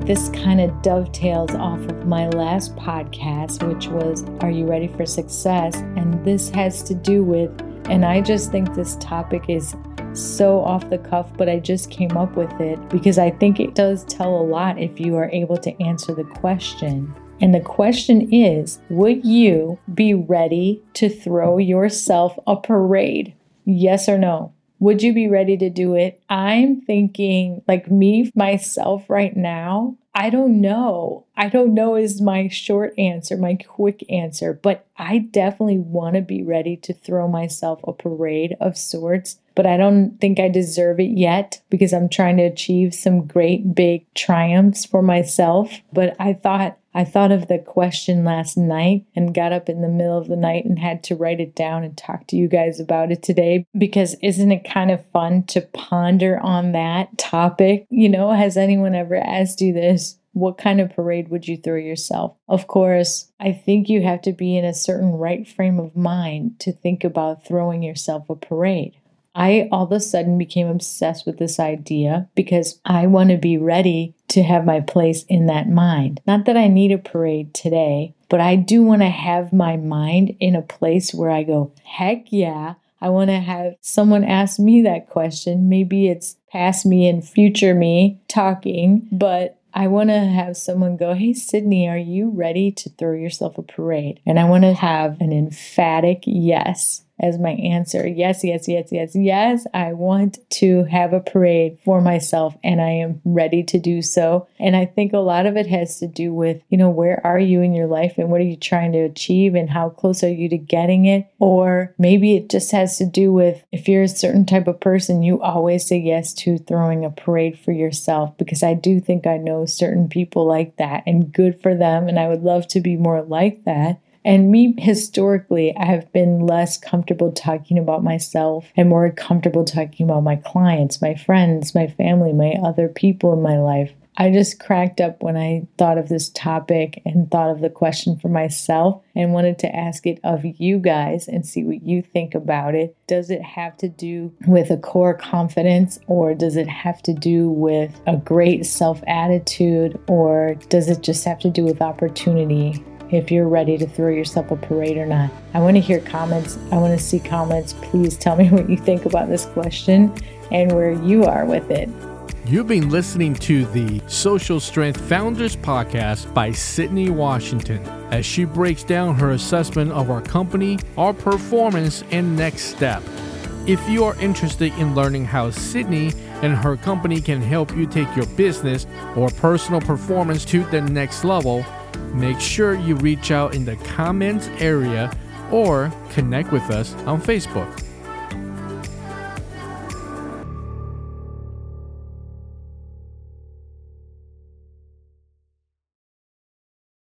this kind of dovetails off of my last podcast, which was Are You Ready for Success? And this has to do with, and I just think this topic is so off the cuff, but I just came up with it because I think it does tell a lot if you are able to answer the question. And the question is Would you be ready to throw yourself a parade? Yes or no? Would you be ready to do it? I'm thinking, like me, myself, right now, I don't know. I don't know is my short answer, my quick answer, but I definitely want to be ready to throw myself a parade of sorts. But I don't think I deserve it yet because I'm trying to achieve some great big triumphs for myself. But I thought I thought of the question last night and got up in the middle of the night and had to write it down and talk to you guys about it today because isn't it kind of fun to ponder on that topic? You know, has anyone ever asked you this? What kind of parade would you throw yourself? Of course, I think you have to be in a certain right frame of mind to think about throwing yourself a parade. I all of a sudden became obsessed with this idea because I want to be ready to have my place in that mind. Not that I need a parade today, but I do want to have my mind in a place where I go, heck yeah. I want to have someone ask me that question. Maybe it's past me and future me talking, but I want to have someone go, Hey, Sydney, are you ready to throw yourself a parade? And I want to have an emphatic yes as my answer. Yes, yes, yes, yes, yes. I want to have a parade for myself and I am ready to do so. And I think a lot of it has to do with, you know, where are you in your life and what are you trying to achieve and how close are you to getting it? Or maybe it just has to do with if you're a certain type of person, you always say yes to throwing a parade for yourself because I do think I know certain people like that and good for them. And I would love to be more like that. And me, historically, I have been less comfortable talking about myself and more comfortable talking about my clients, my friends, my family, my other people in my life. I just cracked up when I thought of this topic and thought of the question for myself and wanted to ask it of you guys and see what you think about it. Does it have to do with a core confidence or does it have to do with a great self attitude or does it just have to do with opportunity? If you're ready to throw yourself a parade or not. I want to hear comments. I want to see comments. Please tell me what you think about this question and where you are with it. You've been listening to the Social Strength Founders Podcast by Sydney Washington as she breaks down her assessment of our company, our performance, and next step. If you are interested in learning how Sydney and her company can help you take your business or personal performance to the next level, make sure you reach out in the comments area or connect with us on Facebook.